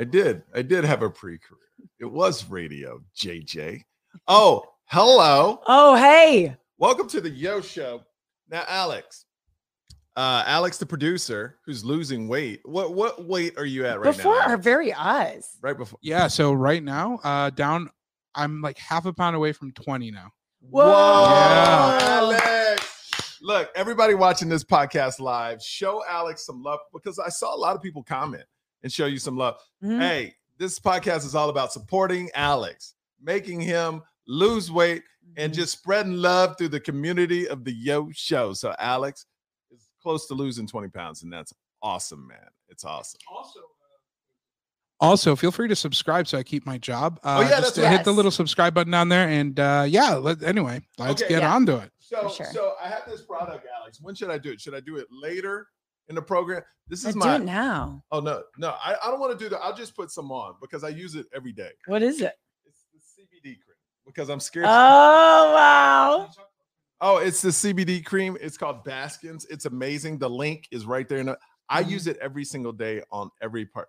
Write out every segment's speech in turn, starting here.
I did. I did have a pre-career. It was radio, JJ. Oh, hello. Oh, hey. Welcome to the Yo Show. Now, Alex. Uh, Alex, the producer, who's losing weight. What what weight are you at right Before now? Before our very eyes. right before. Yeah, so right now, uh down I'm like half a pound away from 20 now. Whoa. Yeah. Alex. Look, everybody watching this podcast live, show Alex some love because I saw a lot of people comment and show you some love. Mhm. Hey, this podcast is all about supporting Alex, making him lose weight and Mhm. just spreading love through the community of the Yo Show. So Alex is close to losing 20 pounds, and that's awesome, man. It's awesome. Also, also feel free to subscribe so I keep my job. Uh, Oh, yeah, just that's right. hit the little subscribe button down there, and uh, yeah. Let, anyway, let's Okay, get yeah. on to it. So, sure. so I have this product, Alex. When should I do it? Should I do it later in the program? This is do it now. Oh no, no, I, I don't want to do that. I'll just put some on because I use it every day. What is it? It's the CBD cream because I'm scared. Oh, wow. Oh, it's the CBD cream. It's called Baskins. It's amazing. The link is right there. In the, I Mhm. use it every single day on every part.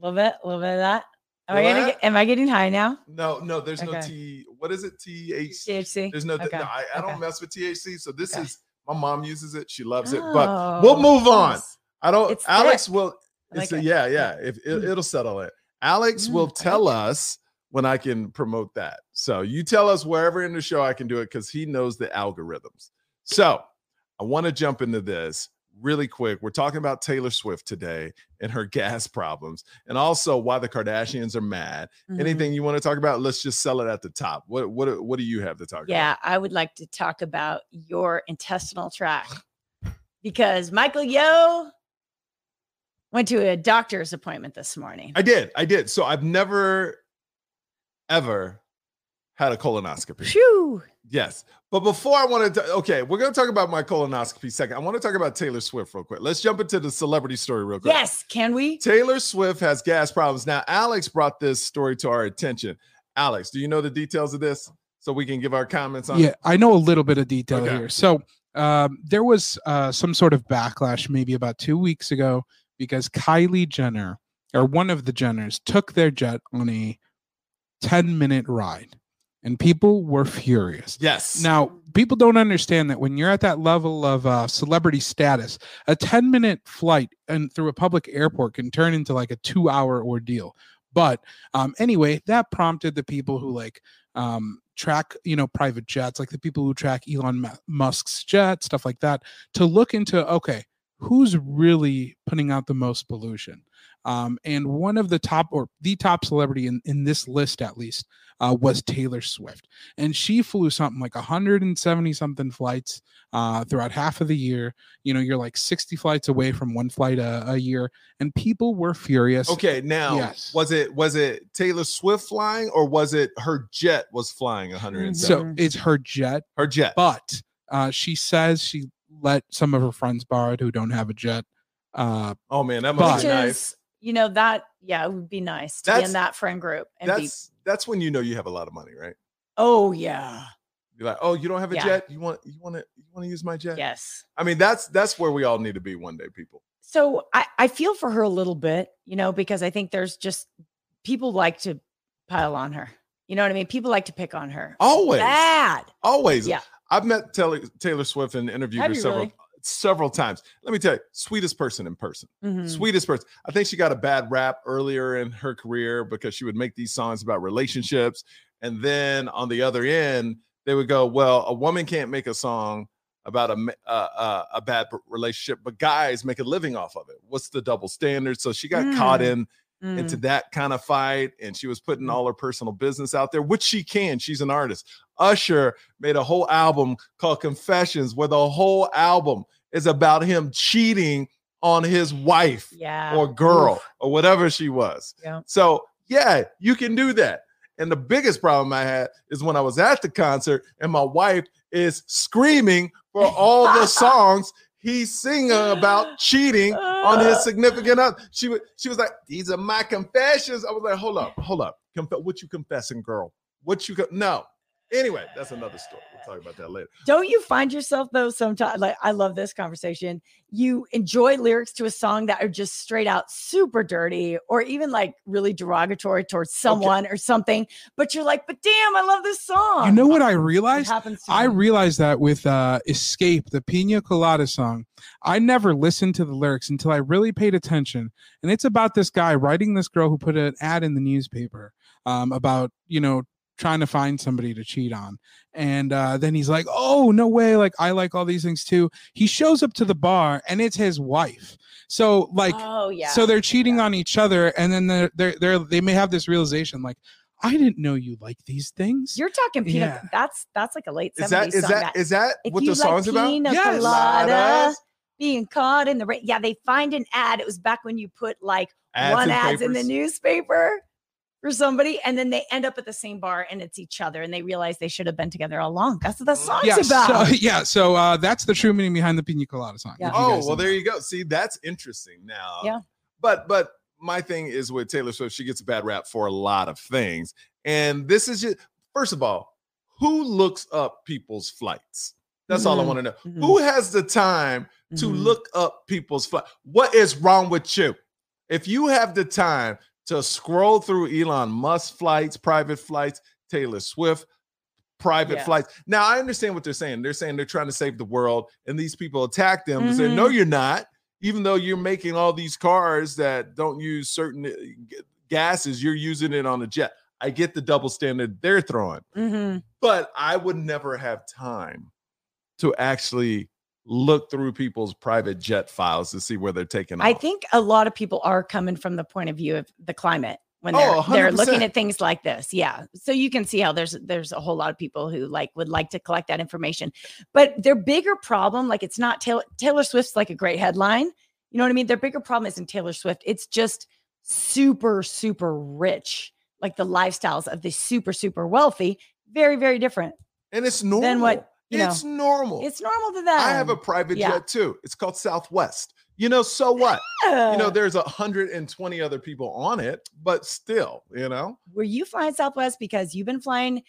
A little bit, a little bit of that. Am I gonna get, am I getting high now? No, no, there's no T. What is it? THC. THC. There's no. Okay, no I, I don't mess with THC. So this Okay. is my mom uses it. She loves it. But we'll Oh, move on. I don't. It's Alex will. It's like a, yeah, yeah. If it, Mm. it'll settle it. Alex Mm, will I like tell us when I can promote that. So you tell us wherever in the show I can do it because he knows the algorithms. So I want to jump into this really quick. We're talking about Taylor Swift today and her gas problems, and also why the Kardashians are mad. Mhm. Anything you want to talk about? Let's just sell it at the top. What what what do you have to talk about? Yeah, I would like to talk about your intestinal tract because Michael Yo went to a doctor's appointment this morning. I did. I did. So I've never ever had a colonoscopy. Phew. Yes. But before I want to, okay, we're going to talk about my colonoscopy second. I want to talk about Taylor Swift real quick. Let's jump into the celebrity story real quick. Yes, can we? Taylor Swift has gas problems. Now, Alex brought this story to our attention. Alex, do you know the details of this so we can give our comments on Yeah, it? I know a little bit of detail Okay. here. So um, there was uh, some sort of backlash maybe about two weeks ago because Kylie Jenner or one of the Jenners took their jet on a 10 minute ride and people were furious. Yes. Now, people don't understand that when you're at that level of uh, celebrity status, a 10 minute flight and through a public airport can turn into like a two hour ordeal. But um, anyway, that prompted the people who like um, track, you know, private jets, like the people who track Elon Musk's jet, stuff like that, to look into okay, who's really putting out the most pollution? Um, and one of the top or the top celebrity in, in this list, at least, uh, was Taylor Swift and she flew something like 170 something flights uh, throughout half of the year. You know, you're like 60 flights away from one flight a, a year, and people were furious. Okay, now Yes. was it was it Taylor Swift flying or was it her jet was flying 170? So Mhm. it's her jet, her jet. but uh, she says she let some of her friends borrow it who don't have a jet. Uh, oh man, that But- must Which be nice. you know, that, yeah, it would be nice to be in that friend group and be, That's that's when you know you have a lot of money, right? oh, yeah. You're like, oh, you don't have a Yeah. jet? You want you want to you want to use my jet? Yes. I mean, that's that's where we all need to be one day, people. So I, I feel for her a little bit, you know, because I think there's just people like to pile on her. You know what I mean? People like to pick on her. Always, Bad. always. Yeah. I've met Taylor, Taylor Swift and interviewed Have her several really? several times. Let me tell you, sweetest person in person. Mhm. Sweetest person. I think she got a bad rap earlier in her career because she would make these songs about relationships. And then on the other end, they would go, Well, a woman can't make a song about a, uh, a bad relationship, but guys make a living off of it. What's the double standard? So she got caught Mm. into that kind of fight and she was putting Mm. all her personal business out there which she can she's an artist usher made a whole album called confessions where the whole album is about him cheating on his wife Yeah. or girl Oof. or whatever she was Yeah. so yeah you can do that and the biggest problem i had is when i was at the concert and my wife is screaming for all the songs he's singing about cheating on his ah. significant other. She was she was like, "These are my confessions." I was like, "Hold up, hold up. Conf- what you confessing, girl? What you co- no?" Anyway, that's another story. We'll talk about that later. Don't you find yourself though sometimes like I love this conversation. You enjoy lyrics to a song that are just straight out super dirty or even like really derogatory towards someone or something, but you're like, but damn, I love this song. You know what I realized? happens to I me. realized that with uh, Escape, the Pina Colada song, I never listened to the lyrics until I really paid attention. And it's about this guy writing this girl who put an ad in the newspaper um, about, you know, trying to find somebody to cheat on. And uh, then he's like, oh, no way. Like, I like all these things too. He shows up to the bar and it's his wife. So, like, oh yeah. so they're cheating yeah. on each other. And then they're, they're, they're, they may have this realization like, I didn't know you like these things. you're talking pina Yeah. that's that's like a late 70s Is that is song that is that if what you the song's like about? pina Yes. colada, Coladas, being caught in the rain. Yeah, they find an ad. It was back when you put like ads one in ads in the newspaper for somebody, and then they end up at the same bar and it's each other, and they realize they should have been together all along. That's what the song's yeah, about. so, yeah. So uh, that's the true meaning behind the Pina Colada song. Yeah. Oh well, didn't there you go. See, that's interesting. Now, Yeah. But but my thing is with Taylor Swift, she gets a bad rap for a lot of things, and this is just first of all, who looks up people's flights? That's all I Mhm. want to know. Mhm. Who has the time to Mhm. look up people's flight? What is wrong with you? If you have the time to scroll through Elon Musk flights, private flights, Taylor Swift private Yeah. flights. Now I understand what they're saying. They're saying they're trying to save the world, and these people attack them and say. "No, you're not." Even though you're making all these cars that don't use certain uh, gases, you're using it on a jet. I get the double standard they're throwing, Mhm. but I would never have time to actually look through people's private jet files to see where they're taking off. I think a lot of people are coming from the point of view of the climate when Oh, they're they're looking at things like this. Yeah. So you can see how there's there's a whole lot of people who like would like to collect that information. But their bigger problem, like it's not Taylor Taylor Swift's like a great headline. You know what I mean? Their bigger problem isn't Taylor Swift. It's just super, super rich. Like the lifestyles of the super, super wealthy, very, very different. and it's normal. Then what, you know, it's normal. It's normal to them. I have a private yeah. jet too. It's called Southwest. You know, so what? you know, there's a hundred and twenty other people on it, but still, you know, were you flying Southwest because you've been flying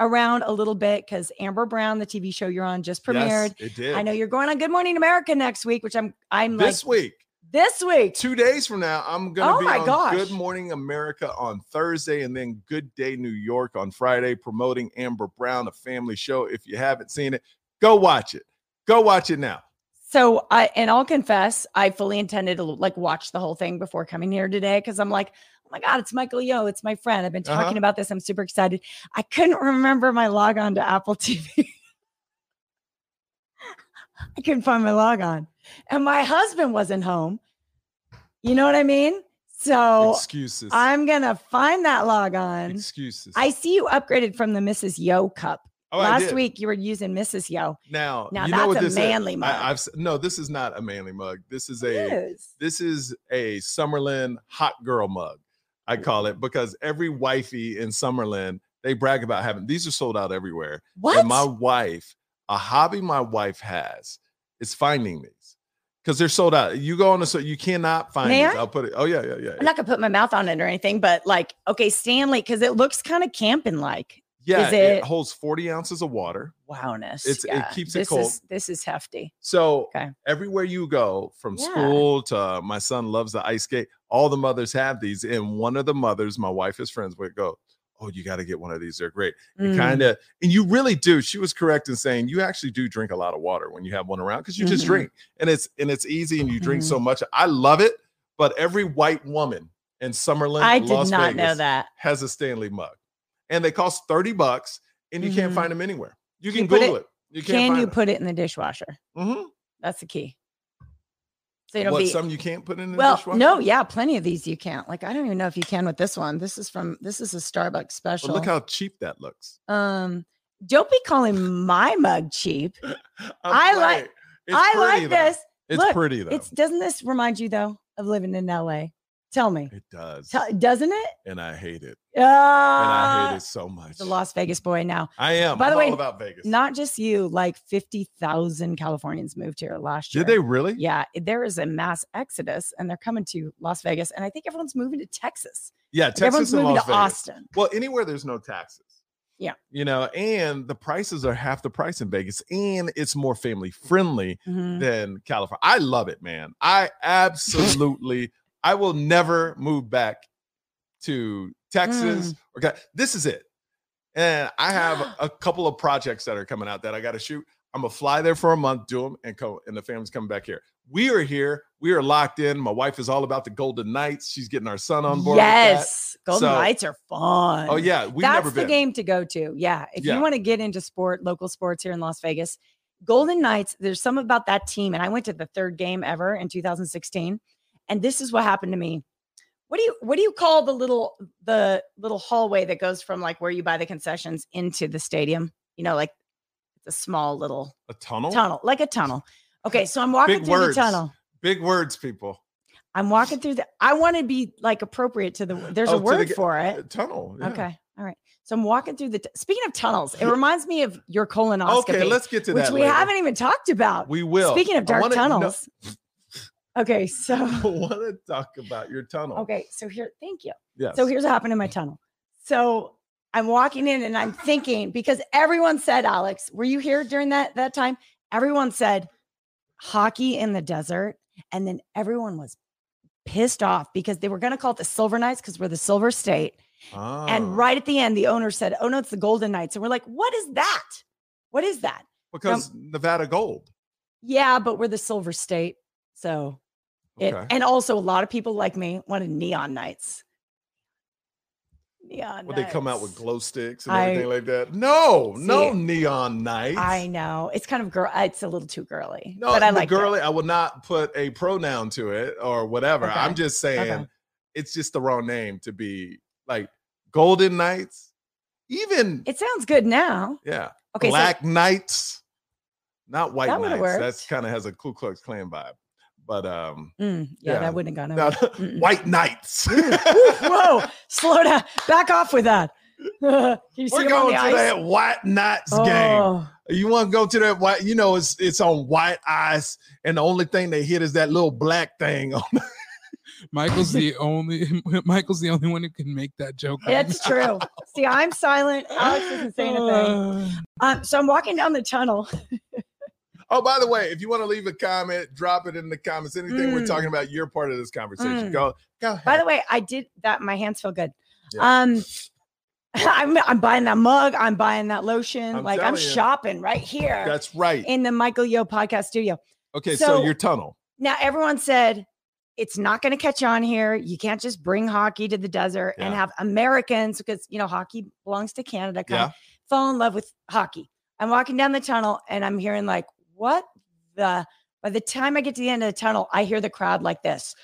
around a little bit because Amber Brown, the TV show you're on, just premiered. Yes, it did. I know you're going on Good Morning America next week, which I'm I'm this like week, this week. two days from now, I'm gonna Oh be on gosh. Good Morning America on Thursday, and then Good Day New York on Friday, promoting Amber Brown, a family show. If you haven't seen it, go watch it. Go watch it now. So I and I'll confess, I fully intended to like watch the whole thing before coming here today because I'm like, oh my god, it's Michael Yo, it's my friend. I've been Uh-huh. talking about this. I'm super excited. I couldn't remember my log on to Apple TV. I couldn't find my log on, and my husband wasn't home. You know what I mean? So Excuses. I'm gonna find that log on. Excuses. I see you upgraded from the Mrs. Yo cup. Oh, Last week you were using Mrs. Yo. Now, Now you know what that's a this manly is. mug. I, I've no, this is not a manly mug. This is a Yes. this is a Summerlin hot girl mug. I call it because every wifey in Summerlin they brag about having these are sold out everywhere. What? And my wife, a hobby my wife has is finding these because they're sold out. You go on the so you cannot find May these. I? I'll put it. Oh yeah, yeah, yeah. I'm not gonna put my mouth on it or anything, but like, okay, Stanley, because it looks kind of camping like. yeah, is it, it- holds 40 ounces of water. Wowness. It's- it keeps it this cold. Is, this is hefty. So Okay. everywhere you go, from Yeah. school to uh, my son loves the ice skate, all the mothers have these. And one of the mothers, my wife is friends with, go, Oh, you got to get one of these. They're great. Mm. Kind of, and you really do. She was correct in saying you actually do drink a lot of water when you have one around because you just Mhm. drink and it's and it's easy and you drink Mhm. so much. I love it, but every white woman in Summerlin, I did Las not know that. has a Stanley mug, and they cost 30 bucks, and you can't Mhm. find them anywhere. You Can you Google it- it. You can't Can find you them. put it in the dishwasher? Mhm. That's the key. So don't What be some you can't put in the well. dishwasher? No, yeah, plenty of these you can't. Like I don't even know if you can with this one. This is from this is a Starbucks special. But look how cheap that looks. um don't be calling my mug cheap. I'm like-. It's I like though. this. It's Look, pretty though. It's doesn't this remind you though of living in LA? Tell me. it does, Tell, doesn't it? and I hate it, and I Ah, hate it so much. the Las Vegas boy now. I am. By the I'm way, all about Vegas. Not just you, like 50,000 Californians moved here last year. Did they really? Yeah, there is a mass exodus and they're coming to Las Vegas. And I think everyone's moving to Texas. Yeah, Like, everyone's Texas and moving Las to Vegas. Austin. Well, anywhere there's no taxes. Yeah. You know, and the prices are half the price in Vegas, and it's more family friendly Mhm. than California. I love it, man. I absolutely, I will never move back to Texas. Mm. or Ca- this is it. And I have a couple of projects that are coming out that I got to shoot. I'm gonna fly there for a month, do them, and come. And the family's coming back here. We are here. We are locked in. My wife is all about the Golden Knights. She's getting our son on board. Yes, Golden So- Knights are fun. Oh yeah, we've that's the been. game to go to. Yeah, if Yeah. you want to get into sport, local sports here in Las Vegas, Golden Knights. There's some about that team, and I went to the third game ever in 2016, and this is what happened to me. What do you what do you call the little the little hallway that goes from like where you buy the concessions into the stadium? You know, like it's a small little A tunnel. tunnel, like a tunnel. Okay, so I'm walking Big through words. the tunnel. Big words, people. I'm walking through the. I want to be like appropriate to the. There's Oh, a to the word for it. Uh, tunnel. yeah. Okay. All right. So I'm walking through the. T- Speaking of tunnels, it reminds me of your colonoscopy, Okay, let's get to which that. Which we later. haven't even talked about. We will. Speaking of dark wanna- no, tunnels. Okay. So. I want to talk about your tunnel. Okay. So here. Thank you. Yes. So here's what happened in my tunnel. So I'm walking in and I'm thinking because everyone said, Alex, were you here during that that time? Everyone said hockey in the desert, and then everyone was pissed off because they were going to call it the Silver Knights because we're the Silver State. Ah. And right at the end, the owner said, "Oh no, it's the Golden Knights," and we're like, "What is that? What is that?" because Nevada Gold. Yeah, but we're the Silver State, so it. Okay. And also, a lot of people like me wanted neon Knights. Neon. Would they come out with glow sticks and I- everything like that? No, no neon Knights. I know it's kind of girl. Uh, it's a little too girly, No, but I like girly. I will not put a pronoun to it or whatever. I'm just saying okay. it's just the wrong name to be like Golden Knights. Even It sounds good now. yeah, Okay, Black Knights, not White That Knights. That's kind of has a Ku Klux Klan vibe. But um, mm, yeah, yeah. that wouldn't have gone over. White Knights. Whoa, slow down, back off with that. You see We're him on going the to ice? that White Knights game. Oh, You want to go to that white? You know, it's it's on white ice, and the only thing they hit is that little black thing. On Michael's the only Michael's the only one who can make that joke. right It's now. true. See, I'm silent. Alex doesn't say anything. Uh, Um, so I'm walking down the tunnel. Oh, by the way, if you want to leave a comment, drop it in the comments. Anything we're Mm. talking about, you're part of this conversation. Mm. Go, go. Ahead. By the way, I did that. My hands feel good. Yeah. Um, I'm I'm buying that mug. I'm buying that lotion. I'm like I'm you. shopping right here that's right. in the Michael Yo podcast studio. Okay, so, so- your tunnel. Now everyone said it's not going to catch on here. You can't just bring hockey to the desert and have Americans because you know hockey belongs to Canada. Kind Yeah. fall in love with hockey. I'm walking down the tunnel and I'm hearing like, what the? By the time I get to the end of the tunnel, I hear the crowd like this.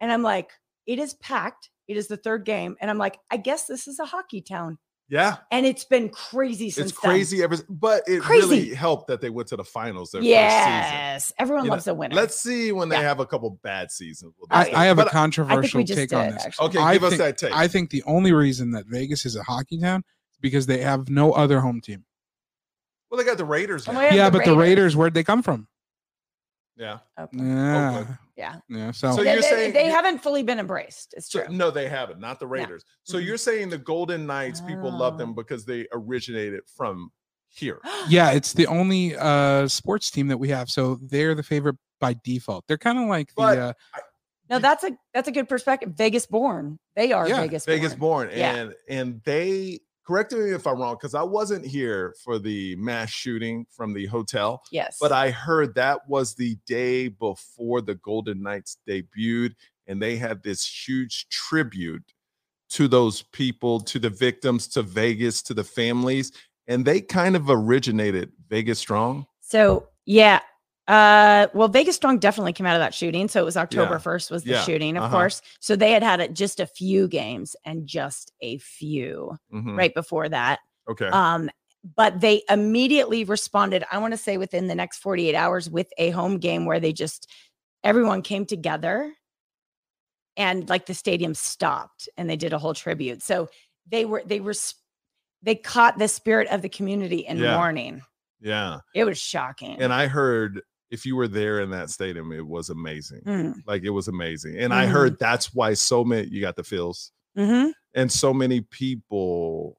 And I'm like, it is packed. It is the third game. And I'm like, I guess this is a hockey town. Yeah, And it's been crazy since it's then. crazy. Ever, but it really helped that they went to the finals their first Yes. Everyone You know, loves a winner. Let's see when they Yeah. have a couple bad seasons. We'll I, I have a but- I think we controversial just take on did, this. actually. Okay, I give us think- that take. I think the only reason that Vegas is a hockey town is because they have no other home team. Well, they got the Raiders. Now. we Yeah, the but the Raiders, where'd they come from? Yeah. Okay. Yeah, Oakland. Yeah. yeah. So, So they, you're they- saying they you- haven't fully been embraced. It's So, true. no, they haven't. Not the Raiders. So Mhm. you're saying the Golden Knights people love them Oh. because they originated from here. yeah, it's the only uh sports team that we have. So they're the favorite by default. They're kind of like the But- uh, no, that's a that's a good perspective. Vegas born. They are Yeah, Vegas. Vegas born. born, Yeah. and and they correct me if I'm wrong because I wasn't here for the mass shooting from the hotel, Yes. but I heard that was the day before the Golden Knights debuted, and they had this huge tribute to those people, to the victims, to Vegas, to the families, and they kind of originated Vegas Strong. so yeah. Uh well Vegas Strong definitely came out of that shooting. So it was October Yeah. 1st was the Yeah. shooting, of Uh-huh. course. So they had had it just a few games and just a few Mhm. right before that. Okay. Um, but they immediately responded, I want to say within the next 48 hours with a home game where they just everyone came together and like the stadium stopped and they did a whole tribute. So they were they were they caught the spirit of the community in Yeah. mourning. yeah. It was shocking. And I heard if you were there in that stadium, it was amazing. Mm, Like it was amazing. And I heard that's why so many you got the feels. mhm. and so many people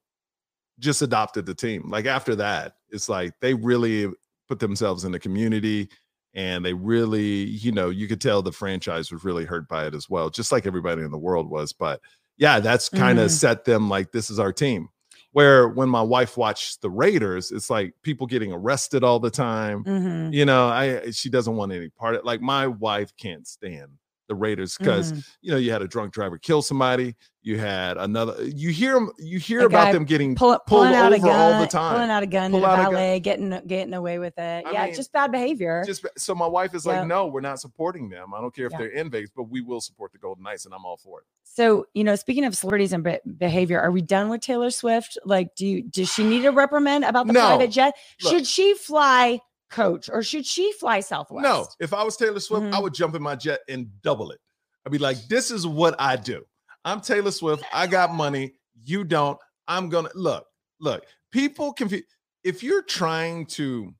just adopted the team. Like after that, it's like they really put themselves in the community and they really, you know, you could tell the franchise was really hurt by it as well, just like everybody in the world was. But yeah, that's kind of Mhm. set them like this is our team. Where when my wife watched the Raiders, it's like people getting arrested all the time. Mhm. You know, I she doesn't want any part of it. like my wife can't stand the Raiders because Mhm. you know you had a drunk driver kill somebody, you had another you hear 'em- you hear A about them getting Pull, pulled pulling out a over all the time. pulling out a gun Pull in a gun. ballet, getting getting away with it. I yeah, mean, just bad behavior. just so my wife is Yeah. like, no, we're not supporting them. I don't care if Yeah. they're in Vegas, but we will support the Golden Knights, and I'm all for it. So, you know, speaking of celebrities and be- behavior, are we done with Taylor Swift? Like, do you, does she need a reprimand about the No. private jet? Look. should she fly coach or should she fly Southwest? No, if I was Taylor Swift, I Mhm. would jump in my jet and double it. I'd be like, this is what I do. I'm Taylor Swift. I got money. You don't. I'm gonna look, look, people confuse. If you're trying to,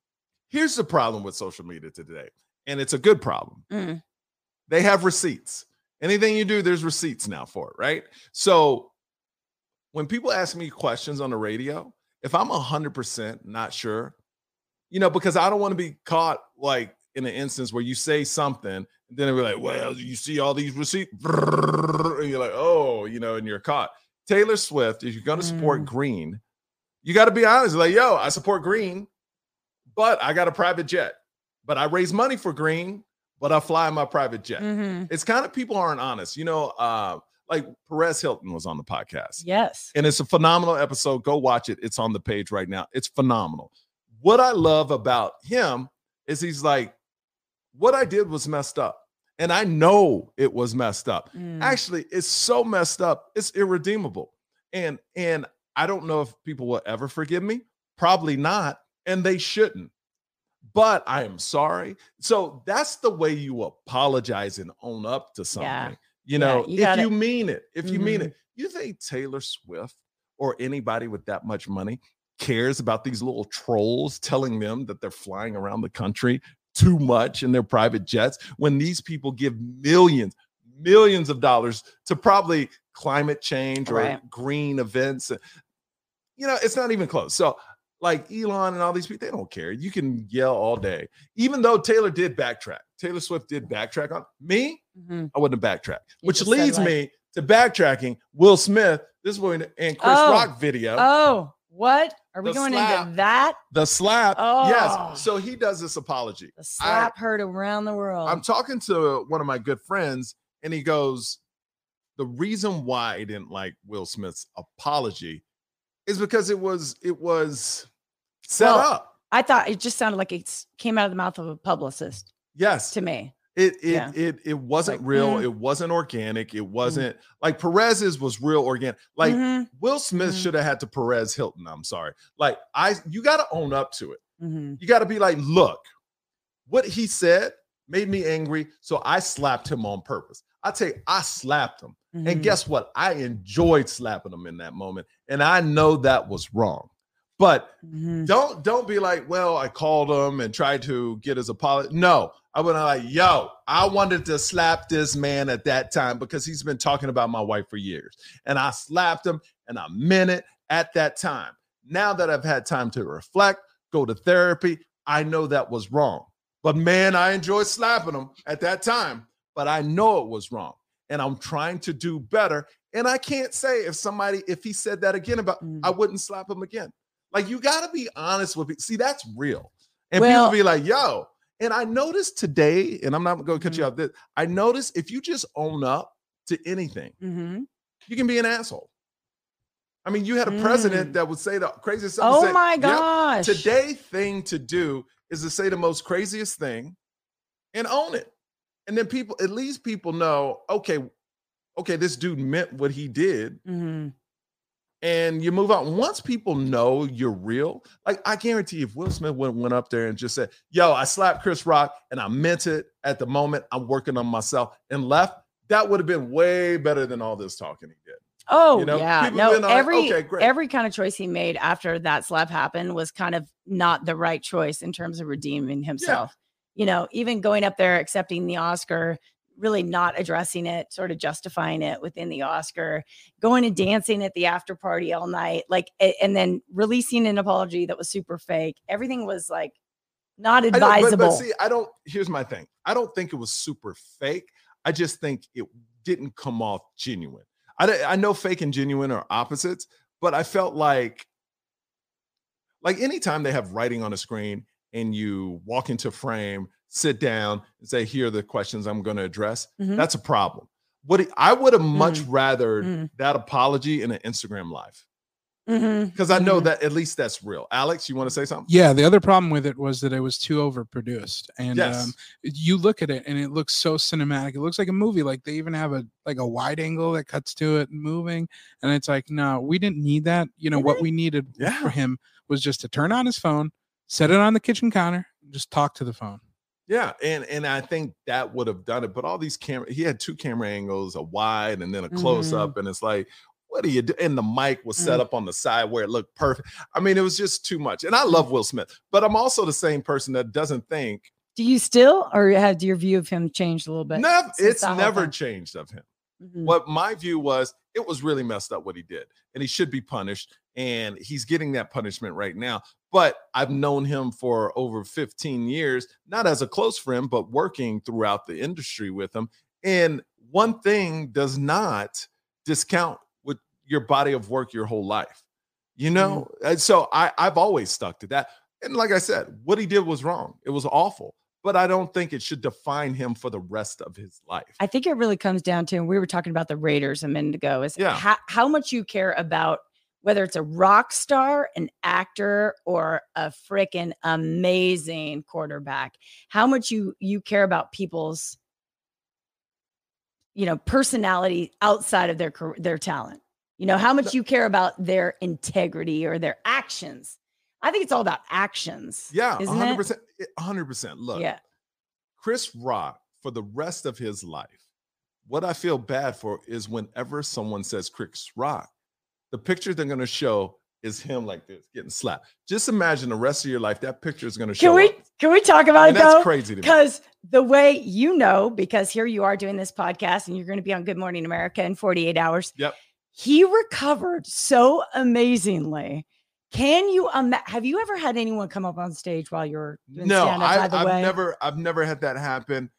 here's the problem with social media today, and it's a good problem. Mm. They have receipts. Anything you do, there's receipts now for it, right? So when people ask me questions on the radio, if I'm 100% not sure, you know, because I don't want to be caught like in an instance where you say something, and then they'll be like, well, you see all these receipts, and you're like, oh, you know, and you're caught. Taylor Swift, if you're going to support Mm. Green, you got to be honest. Like, yo, I support Green, but I got a private jet. But I raise money for Green, but I fly in my private jet. Mhm. It's kind of people aren't honest. You know, uh, like Perez Hilton was on the podcast. Yes. And it's a phenomenal episode. Go watch it. It's on the page right now. It's phenomenal. What I love about him is he's like, what I did was messed up. And I know it was messed up. Mm. Actually, it's so messed up, it's irredeemable. And and I don't know if people will ever forgive me. Probably not, and they shouldn't. But I am sorry. So that's the way you apologize and own up to something. Yeah. You Yeah, know, you if you mean it, if you mean it, you think Taylor Swift or anybody with that much money cares about these little trolls telling them that they're flying around the country too much in their private jets when these people give millions, millions of dollars to probably climate change or Right. green events. You know, it's not even close. So, like Elon and all these people, they don't care. You can yell all day, even though Taylor did backtrack. Taylor Swift did backtrack on me. Mhm. I wouldn't have backtracked, You which leads like- me to backtracking. Will Smith, this one and Chris Oh. Rock video, Oh, what? Are we The going slap. into that? the slap. Oh. Yes. So he does this apology. The slap heard around the world. I'm talking to one of my good friends, and he goes, The reason why I didn't like Will Smith's apology is because it was it was set Well, up. I thought it just sounded like it came out of the mouth of a publicist Yes. to me. It it Yeah. it it wasn't Like, real. mm. It wasn't organic. It wasn't like Perez's was real organic. Like Mhm, Will Smith Mhm. should have had to Perez Hilton. I'm sorry. Like I you got to own up to it. mhm. You got to be like, look, what he said made me angry, so I slapped him on purpose. I tell you, I slapped him. And guess what? I enjoyed slapping him in that moment. And I know that was wrong. But Mhm. don't don't be like, well, I called him and tried to get his apology. No, I went like, yo, I wanted to slap this man at that time because he's been talking about my wife for years. And I slapped him and I meant it at that time. Now that I've had time to reflect, go to therapy, I know that was wrong. But man, I enjoyed slapping him at that time. But I know it was wrong. And I'm trying to do better. And I can't say if somebody, if he said that again about, Mm. I wouldn't slap him again. Like you got to be honest with me. See, that's real. And Well- people be like, yo. And I noticed today, and I'm not going to cut you Mhm. off this. I noticed if you just own up to anything, Mhm. you can be an asshole. I mean, you had a president Mm. that would say the craziest stuff. Oh say, my "Yep, gosh. Today, thing to do is to say the most craziest thing and own it. And then people, at least people know, okay, okay, this dude meant what he did Mhm. And you move on. Once people know you're real, like I guarantee if Will Smith went, went up there and just said, Yo, I slapped Chris Rock and I meant it at the moment, I'm working on myself and left, that would have been way better than all this talking he did. Oh you know, yeah, people no. been like, every "Okay, great." every kind of choice he made after that slap happened was kind of not the right choice in terms of redeeming himself. You know, even going up there accepting the Oscar really not addressing it, sort of justifying it within the Oscar, going and dancing at the after party all night, like, and then releasing an apology that was super fake. Everything was like not don't- but- advisable. But, see, I don't. Here's my thing. I don't think it was super fake. I just think it didn't come off genuine. I I know fake and genuine are opposites, but I felt like like anytime they have writing on a screen and you walk into frame, sit down, and say, "Here are the questions I'm going to address." Mhm. That's a problem. What it- I would have much rather Mm. that apology in an Instagram live because I know mhm. that at least that's real. Alex, you want to say something? Yeah, the other problem with it was that it was too overproduced, and Yes. um, you look at it and it looks so cinematic. It looks like a movie. Like they even have a like a wide angle that cuts to it and moving, and it's like, no, we didn't need that. You know what we needed Yeah. for him was just to turn on his phone, set it on the kitchen counter, and just talk to the phone. Yeah, and and I think that would have done it. But all these camera, he had two camera angles, a wide and then a close Mhm. up, and it's like, what do you do? And the mic was set Mm. up on the side where it looked perfect. I mean, it was just too much. And I love Will Smith, but I'm also the same person that doesn't think Do you still, or have your view of him changed a little bit? since It's never changed of him. Mhm. What my view was, it was really messed up what he did, and he should be punished. And he's getting that punishment right now. But I've known him for over 15 years, not as a close friend, but working throughout the industry with him. And one thing does not discount with your body of work your whole life, you mm-hmm. know? And so I, I've always stuck to that. And like I said, what he did was wrong. It was awful. But I don't think it should define him for the rest of his life. I think it really comes down to, and we were talking about the Raiders a minute ago, is Yeah. how, how much you care about whether it's a rock star, an actor, or a freaking amazing quarterback. How much you you care about people's, you know, personality outside of their their talent. You know, how much you care about their integrity or their actions. I think it's all about actions. Yeah, hundred percent, hundred percent. Look, Yeah. Chris Rock for the rest of his life. What I feel bad for is whenever someone says Chris Rock, the picture they're going to show is him like this getting slapped. Just imagine the rest of your life that picture is going to show. Can we up. can we talk about And it that's though? crazy. Because the way you know, because here you are doing this podcast and you're going to be on Good Morning America in 48 hours. Yep. He recovered so amazingly. Can you ima- have you ever had anyone come up on stage while you're No, I, by the I've way? never, I've never had that happen.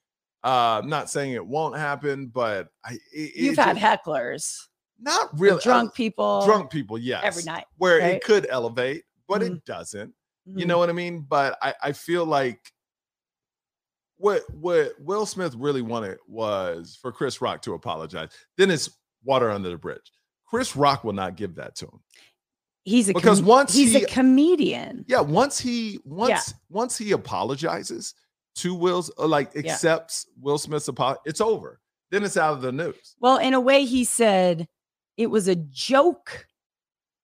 Uh, I'm not saying it won't happen, but I, it, it You've had just- hecklers, not really drunk people, drunk people, yes, every night. where right? it could elevate, but Mhm. it doesn't. You Mhm. know what I mean? But I, I feel like what what Will Smith really wanted was for Chris Rock to apologize. Then it's water under the bridge. Chris Rock will not give that to him. he's a because com- once he's he- a comedian. Yeah, once he once once he apologizes to Will's uh, like Yeah. accepts Will Smith's apology, it's over. Then it's out of the news. Well, in a way, he said it was a joke.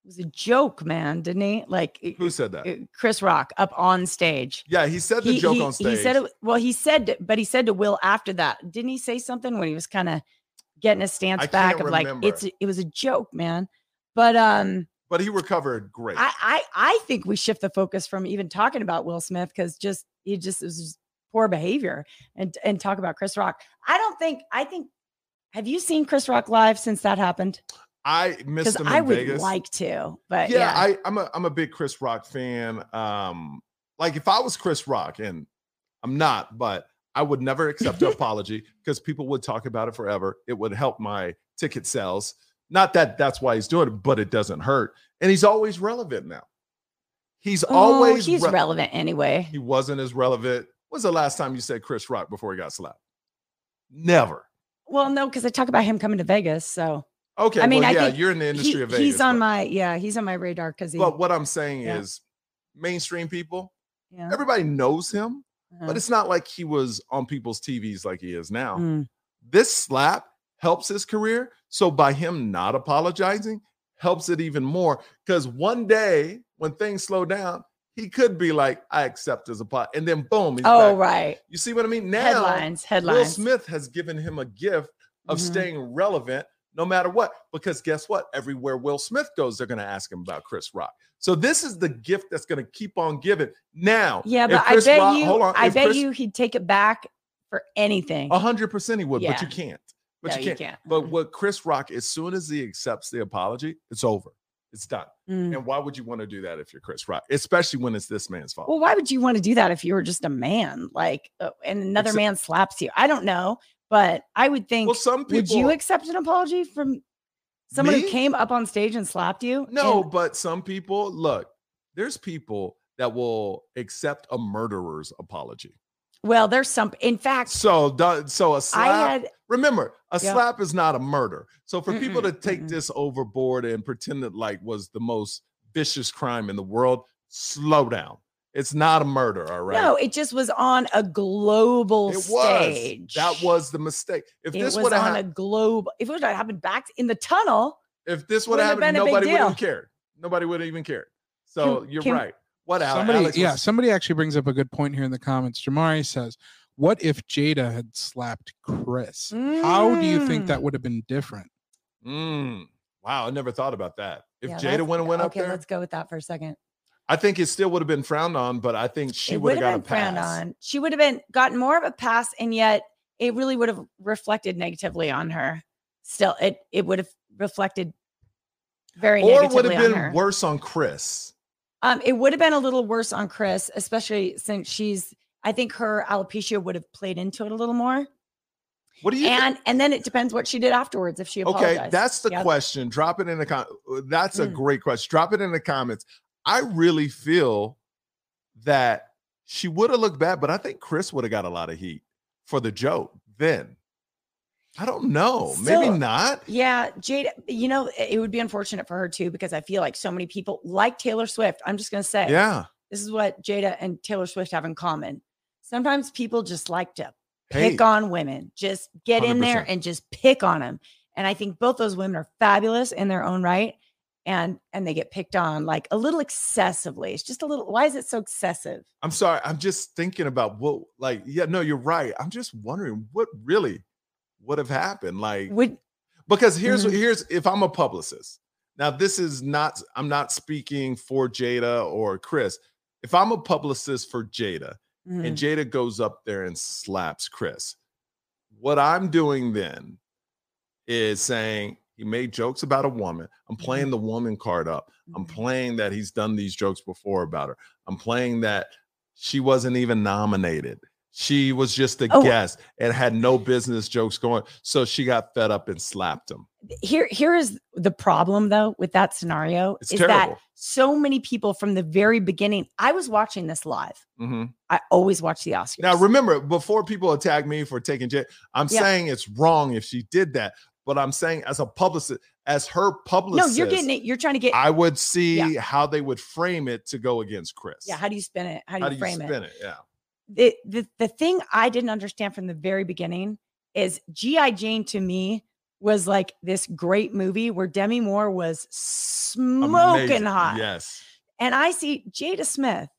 It was a joke, man, didn't he? Like Who said that? Chris Rock up on stage. yeah, he said the He, joke he- on stage. he said it. Well, he said, but he said to Will after that. Didn't he say something when he was kind of getting his stance I back of like it's it was a joke, man. But um, but he recovered great. I I I think we shift the focus from even talking about Will Smith because just he just it was just poor behavior and and talk about Chris Rock. I don't think I think. Have you seen Chris Rock live since that happened? I missed him in I would Vegas. like to, but yeah, yeah, I, I'm a I'm a big Chris Rock fan. Um, like if I was Chris Rock, and I'm not, but I would never accept an apology because people would talk about it forever. It would help my ticket sales. Not that that's why he's doing it, but it doesn't hurt. And he's always relevant now. He's Oh, always he's re- relevant anyway. He wasn't as relevant. When's the last time you said Chris Rock before he got slapped? Never. Well, no, because I talk about him coming to Vegas, so Okay. I mean, well, I yeah, think you're in the industry he- of Vegas. he's on but- my yeah, he's on my radar because he. But what I'm saying Yeah. is, mainstream people, yeah, everybody knows him, uh-huh. but it's not like he was on people's TVs like he is now. Mm. This slap helps his career. So by him not apologizing, helps it even more. Because one day when things slow down, he could be like, I accept his apology. And then boom, he's Oh back. right, You see what I mean? Now headlines, Will. Smith has given him a gift of Mhm. staying relevant no matter what. Because guess what? Everywhere Will Smith goes, they're going to ask him about Chris Rock. So this is the gift that's going to keep on giving. Now, Yeah, but I bet Rock- you, hold on, I bet Chris- you he'd take it back for anything. A hundred percent he would, but you can't. But No, you you can't. can't. But what Chris Rock, as soon as he accepts the apology, it's over. It's done. Mm. And why would you want to do that if you're Chris Rock, especially when it's this man's fault? Well, why would you want to do that if you were just a man, like, uh, and another Except- man slaps you? I don't know, but I would think. Well, some people would you accept an apology from someone Me? who came up on stage and slapped you? No, And- but some people look. There's people that will accept a murderer's apology. well, there's some. In fact, So, so a slap. I had remember, a Yeah. slap is not a murder. So, for people to take mm-mm. this overboard and pretend that like was the most vicious crime in the world, slow down. It's not a murder. All right. no. It just was on a global it was. stage. That was the mistake. If it this was would have on a happened, globe. If it would have happened back in the tunnel, if this would have happened, have a big nobody would have cared. Nobody wowould have even cared. So Can- you're can- right. What Alex? Somebody, Alex yeah, somebody actually brings up a good point here in the comments. Jamari says, "What if Jada had slapped Chris? How do you think Mm. that would have been different?" Mm, wow, I never thought about that. If Yeah, Jada that's- went went up okay, there, let's go with that for a second. I think it still would have been frowned on, but I think she would would have have got been a frowned pass. on. She would have been gotten more of a pass, and yet it really would have reflected negatively on her. Still, it it would have reflected very Or would have been her. worse on Chris. Um, it would have been a little worse on Chris, especially since she's. I think her alopecia would have played into it a little more, What do you think? and and then it depends what she did afterwards if she Okay, that's the question. Drop it in the com- That's a Mm. great question. Drop it in the comments. I really feel that she would have looked bad, but I think Chris would have got a lot of heat for the joke then. I don't know. Maybe not. Yeah, Jade, you know, it would be unfortunate for her too, because I feel like so many people like Taylor Swift. I'm just going to say, Yeah. this is what Jada and Taylor Swift have in common. Sometimes people just like to Hey, pick on women, just get in there and just pick on them. And I think both those women are fabulous in their own right. And and they get picked on like a little excessively. It's just a little. Why is it so excessive? I'm sorry. I'm just thinking about what, like, yeah, no, you're right. I'm just wondering what really would have happened. Like, Would because here's Mhm. here's if I'm a publicist. Now this is not I'm not speaking for Jada or Chris. If I'm a publicist for Jada mm, and Jada goes up there and slaps Chris, what I'm doing then is saying he made jokes about a woman. I'm Mm-hmm. playing the woman card up. I'm Mhm. playing that he's done these jokes before about her. I'm playing that she wasn't even nominated. She was just a Oh. guest and had no business jokes going. So she got fed up and slapped him. here here is the problem though with that scenario It's is terrible. that so many people from the very beginning. I was watching this live. Mhm. I always watch the Oscars. Now, remember, before people attack me for taking Jada, I'm Yeah. saying it's wrong if she did that. But I'm saying, as a publicist, as her publicist. no, you're getting it. You're trying to get. I would see how they would frame it to go against Chris. yeah. How do you spin it? How do How you do you frame it? it? Yeah. The, the the thing I didn't understand from the very beginning is G.I. Jane to me was like this great movie where Demi Moore was smoking Amazing. hot. Yes. And I see Jada Smith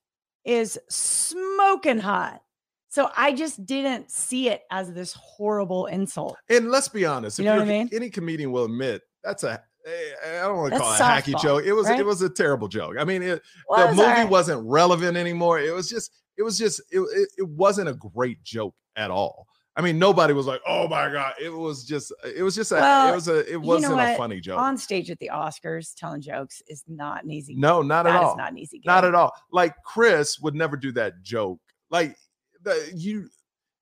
is smoking hot. So I just didn't see it as this horrible insult. And let's be honest, You if know what I mean? any comedian will admit that's a eh, don't want to That's call it a hacky joke. It was right? it was a terrible joke. I mean, it, Well, the movie right. wasn't relevant anymore. It was just it was just it, it, it wasn't a great joke at all. I mean, nobody was like, "Oh my god!" It was just, it was just a, Well, it was a, it wasn't a funny joke. on stage at the Oscars telling jokes is not an easy. no, not that at all. not an easy. Not at all. Like Chris would never do that joke. Like the you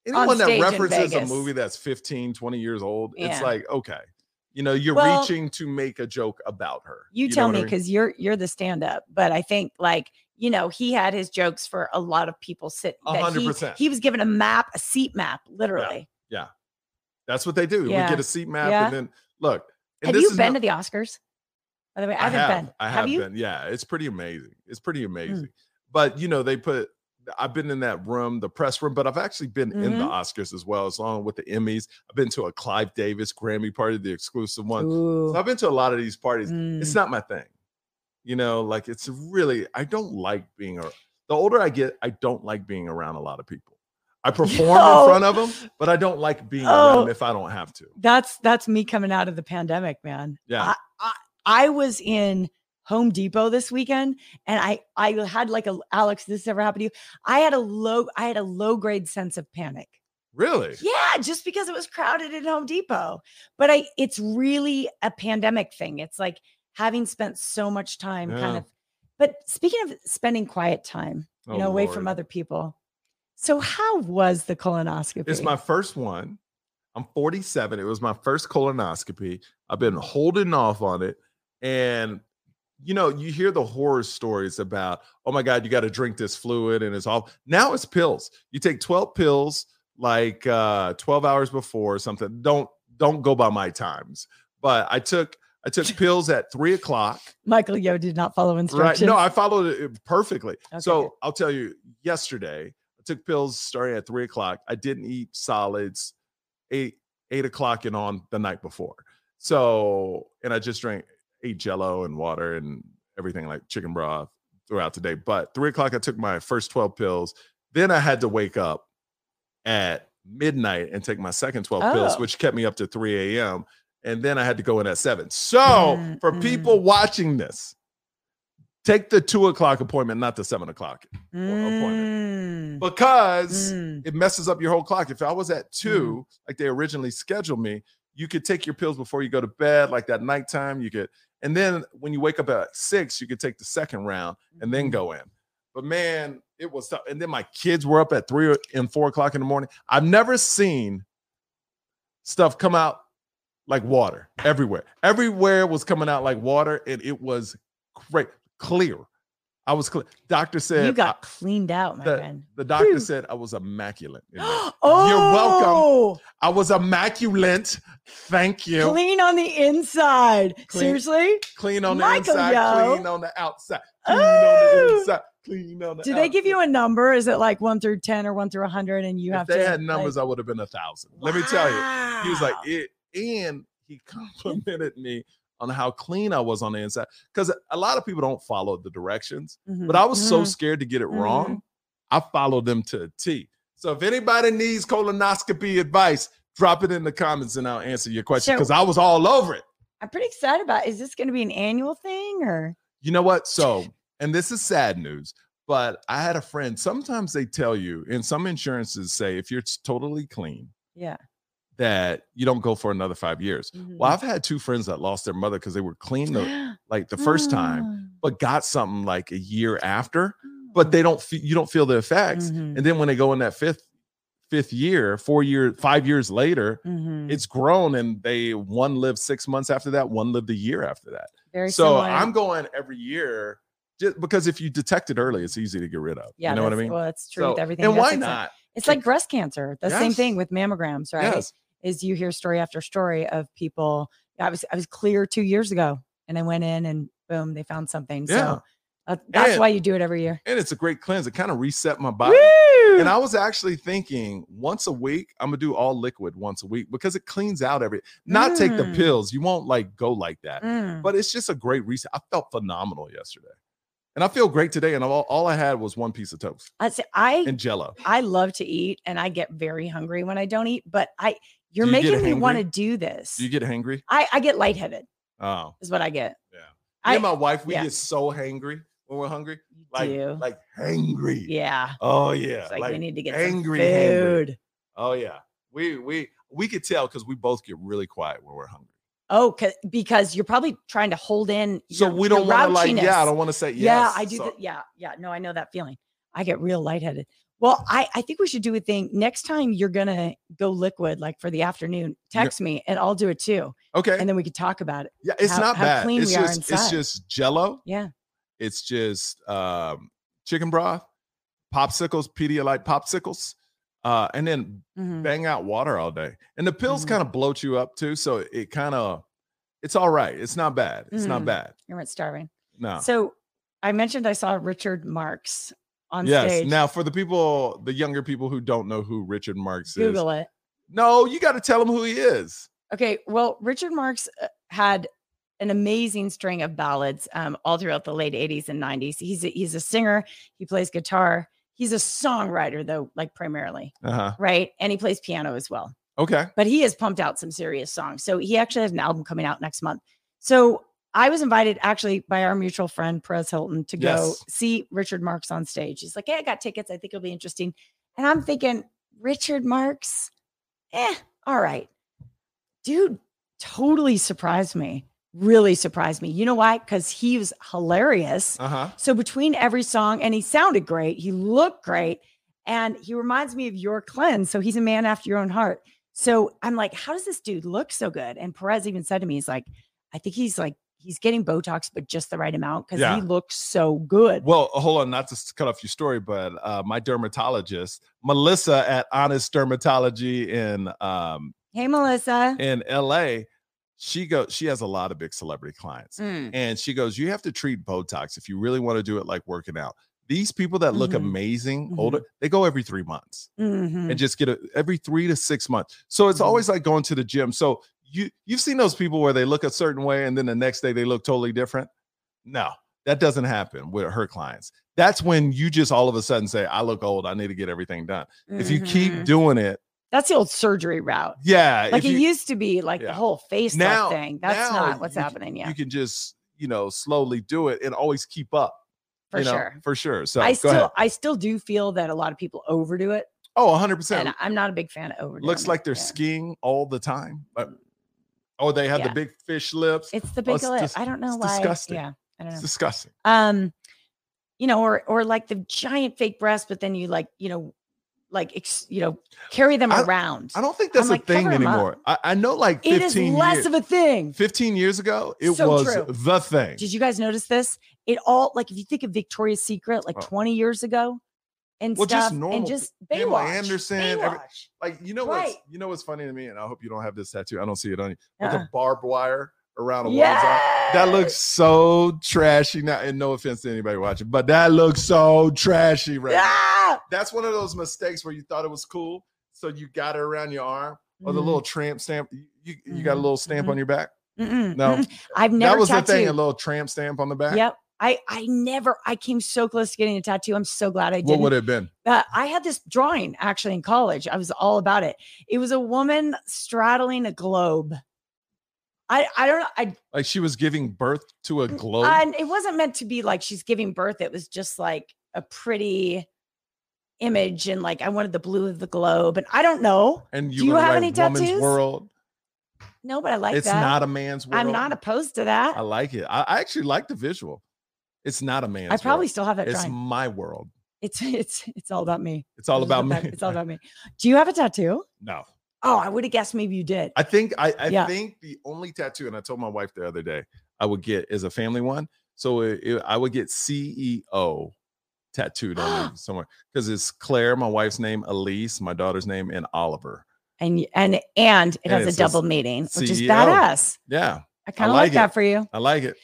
anyone that references a movie that's 15, 20 years old, it's like, okay. You know, you're Well, reaching to make a joke about her. You, know tell what I me mean? because you're you're the stand up, but I think like you know he had his jokes for a lot of people sit. Hundred he- percent. He was given a map, a seat map, literally. Yeah. That's what they do. We get a seat map Yeah. and then look. And Have this you been no- to the Oscars? By the way, I I haven't have. been. I have, you? been. Yeah, it's pretty amazing. It's pretty Hmm. amazing. But you know, they put I've been in that room, the press room, but I've actually been in the Mhm. Oscars as well, as long with the Emmys. I've been to a Clive Davis Grammy party, the exclusive one. So I've been to a lot of these parties. It's Mm. not my thing. You know, like it's really, I don't like being a the older I get, I don't like being around a lot of people. I perform No. in front of them, but I don't like being around Oh. them if I don't have to. That's that's me coming out of the pandemic, man. Yeah. I, I, I was in Home Depot this weekend and I I had like a Alex, this ever happened to you? I had a low, I had a low grade sense of panic. Really? Yeah, just because it was crowded at Home Depot. But I it's really a pandemic thing. It's like having spent so much time kind of but speaking of spending quiet time, you Oh, know, away from other people. So how was the colonoscopy? It's my first one. I'm 47. It was my first colonoscopy. I've been holding off on it. And you know, you hear the horror stories about, oh my God, you got to drink this fluid and it's all now it's pills. You take 12 pills like uh 12 hours before or something. Don't don't go by my times. But I took I took pills at three o'clock. Michael Yo did not follow Right. instructions. No, I followed it perfectly. Okay, so. I'll tell you, yesterday I took pills starting at three o'clock. I didn't eat solids eight eight o'clock and on the night before. So and I just drank ate jello and water and everything like chicken broth throughout the day. But three o'clock I took my first 12 pills. Then I had to wake up at midnight and take my second 12 pills, Oh. which kept me up to 3 a.m. And then I had to go in at seven. So Mm, for mm. people watching this, take the two o'clock appointment, not the seven o'clock appointment. Mm, Because mm. it messes up your whole clock. If I was at 2 like they originally scheduled me, you could take your pills before you go to bed, like that nighttime. You could, and then when you wake up at six, you could take the second round and then Mhm. go in. But man, it was tough. And then my kids were up at three and four o'clock in the morning. I've never seen stuff come out like water everywhere. Everywhere was coming out like water, and it was great, clear. I was clear. Doctor said you got uh, cleaned out, my the, friend. the doctor Whew. said I was immaculate. oh, you're welcome. Oh! I was immaculate. Thank you. Clean, on the inside. Clean. Seriously? Clean on the Michael, inside, yo. clean on the outside, clean on the Oh. inside, clean on the outside. Do they give you a number? Is it like one through 10 or one through a 100? And you if have they to. had numbers, I would have been a thousand. Let me tell you. He was like, it, and he complimented me on how clean I was on the inside. Because a lot of people don't follow the directions, but I was so Mhm. scared to get it Mhm. wrong. I followed them to a T. So if anybody needs colonoscopy advice, drop it in the comments and I'll answer your question So- because I was all over it. I'm pretty excited about. Is this going to be an annual thing or? You know what? So, and this is sad news, but I had a friend. Sometimes they tell you, and some insurances say if you're totally clean, Yeah. That you don't go for another five years. Mhm. Well, I've had two friends that lost their mother because they were clean the, like the first time, but got something like a year after, but they don't feel you don't feel the effects. Mhm. And then when they go in that fifth fifth year, four year, five years later, Mhm. it's grown and they one lived six months after that, one lived a year after that. very so similar. I'm going every year just because if you detect it early, it's easy to get rid of. Yeah, you know what I mean? Well, it's true So- with everything. And why not? It's like breast cancer. The same thing with mammograms, right? Yes. Is you hear story after story of people. I was I was clear two years ago, and I went in and boom, they found something. Yeah. So uh, that's And- why you do it every year. And it's a great cleanse. It kind of reset my body. Woo! And I was actually thinking once a week, I'm gonna do all liquid once a week because it cleans out every not take the Mm. pills. You won't like go like that. Mm. But it's just a great reset. I felt phenomenal yesterday. And I feel great today. And all, all I had was one piece of toast I say I and jello. I love to eat, and I get very hungry when I don't eat. But I you're you making me want to do this. Do you get hangry? I I get lightheaded. Oh, Is what I get. yeah. Me I and my wife, we yeah. get so hangry when we're hungry. you Like, do. like hangry. yeah. Oh yeah. It's like, like we need to get angry, hangry. food. Oh yeah. We we we could tell because we both get really quiet when we're hungry. Oh, because you're probably trying to hold in. So your- we don't want to like, yeah, I don't want to say yes. Yeah, I do. So- that. yeah, yeah. No, I know that feeling. I get real lightheaded. Well, I, I think we should do a thing next time you're gonna go liquid, like for the afternoon. Yeah. Text me and I'll do it too, okay. and then we could talk about it. yeah, it's how- not how bad. clean it's we are just it's just jello. Yeah. It's just um chicken broth, popsicles, Pedialyte popsicles, uh, and then Mhm. bang out water all day. And the pills Mhm. kind of bloat you up too, so it kind of it's all right. It's not bad. It's not Mhm. bad. You weren't starving. No. So I mentioned I saw Richard Marx on yes. stage. Now for the people, the younger people who don't know who Richard Marx is, Google it. no, you got to tell them who he is. Okay, well, Richard Marx uh, had an amazing string of ballads um, all throughout the late 80s and 90s. He's a, he's a singer, he plays guitar. He's a songwriter though, like primarily, Uh huh. right? And he plays piano as well. Okay. But he has pumped out some serious songs. So he actually has an album coming out next month. So I was invited actually by our mutual friend Perez Hilton to go Yes. see Richard Marx on stage. He's like, "Hey, I got tickets. I think it'll be interesting." And I'm thinking, Richard Marx, eh, all right. Dude, totally surprised me. Really surprised me. You know why? Because he was hilarious. Uh huh. So between every song, and he sounded great, he looked great, and he reminds me of your cleanse. So he's a man after your own heart. So I'm like, how does this dude look so good? And Perez even said to me, he's like, I think he's like, he's getting Botox, but just the right amount because Yeah. he looks so good. Well, hold on, not to cut off your story, but uh, my dermatologist, Melissa at Honest Dermatology in um, hey, Melissa. in LA, she goes. She has a lot of big celebrity clients, Mm, and she goes, "You have to treat Botox if you really want to do it like working out." These people that look Mhm. amazing Mhm. older, they go every three months mhm. and just get it every three to six months. So it's Mhm. always like going to the gym. So you you've seen those people where they look a certain way and then the next day they look totally different. No, that doesn't happen with her clients. That's when you just all of a sudden say, "I look old. I need to get everything done." If you keep Mhm. doing it, that's the old surgery route. yeah, Like it you, used to be like Yeah. the whole face now thing. That's now not what's you happening. Yeah, you can just you know slowly do it and always keep up. for you know, sure. for sure. So I still, ahead. I still do feel that a lot of people overdo it, Oh, 100 percent. and I'm not a big fan of overdoing. Looks like they're Yeah. skiing all the time. But oh, they have Yeah. the big fish lips. It's the Oh, big it's lip. dis- I don't know why. disgusting. Yeah, I don't know. It's disgusting. Um, you know, or or like the giant fake breasts, but then you like, you know, like ex, you know, carry them I- around. I don't think I'm that's like, a thing 'em up. anymore. I, I know like It is 15 less years, of a thing. 15 years ago, it So was true. the thing. Did you guys notice this? It all like if you think of Victoria's Secret, like Oh. 20 years ago, and Well, just stuff, normal and just Pamela Baywatch. Anderson, every- like you know what's you know what's funny to me, and I hope you don't have this tattoo. I don't see it on you. With Uh-uh. the barbed wire around a woman's arm. That looks so trashy now, and no offense to anybody watching, but that looks so trashy right now. Ah! That's one of those mistakes where you thought it was cool, so you got it around your arm or the Mhm. little tramp stamp. You, you, you got a Mhm, little stamp mhm. on your back. Mm-mm, No. I've never that was tattooed. the thing, a little tramp stamp on the back. Yep. I I never I came so close to getting a tattoo. I'm so glad I What didn't. would it have been? uh, I had this drawing actually in college. I was all about it. It was a woman straddling a globe. I I don't know. I Like she was giving birth to a globe. and it wasn't meant to be like she's giving birth. It was just like a pretty image and like I wanted the blue of the globe. And I don't know. and you, do you have like any tattoos? world. No, but I like it's that. It's not a man's world. I'm not opposed to that. I like it. I, I actually like the visual. It's not a man's I probably world. still have that It's drawing. my world. It's it's it's all about me. It's all about me. It's all about me. Do you have a tattoo? no. Oh, I would have guessed maybe you did. I think I, I Yeah. think the only tattoo, and I told my wife the other day, I would get is a family one. So it, it- I would get CEO tattooed on me somewhere because it's Claire, my wife's name, Elise, my daughter's name, and Oliver. and and and it And has a double meaning, which is badass. Yeah, I kind of like like, that for you. I like it.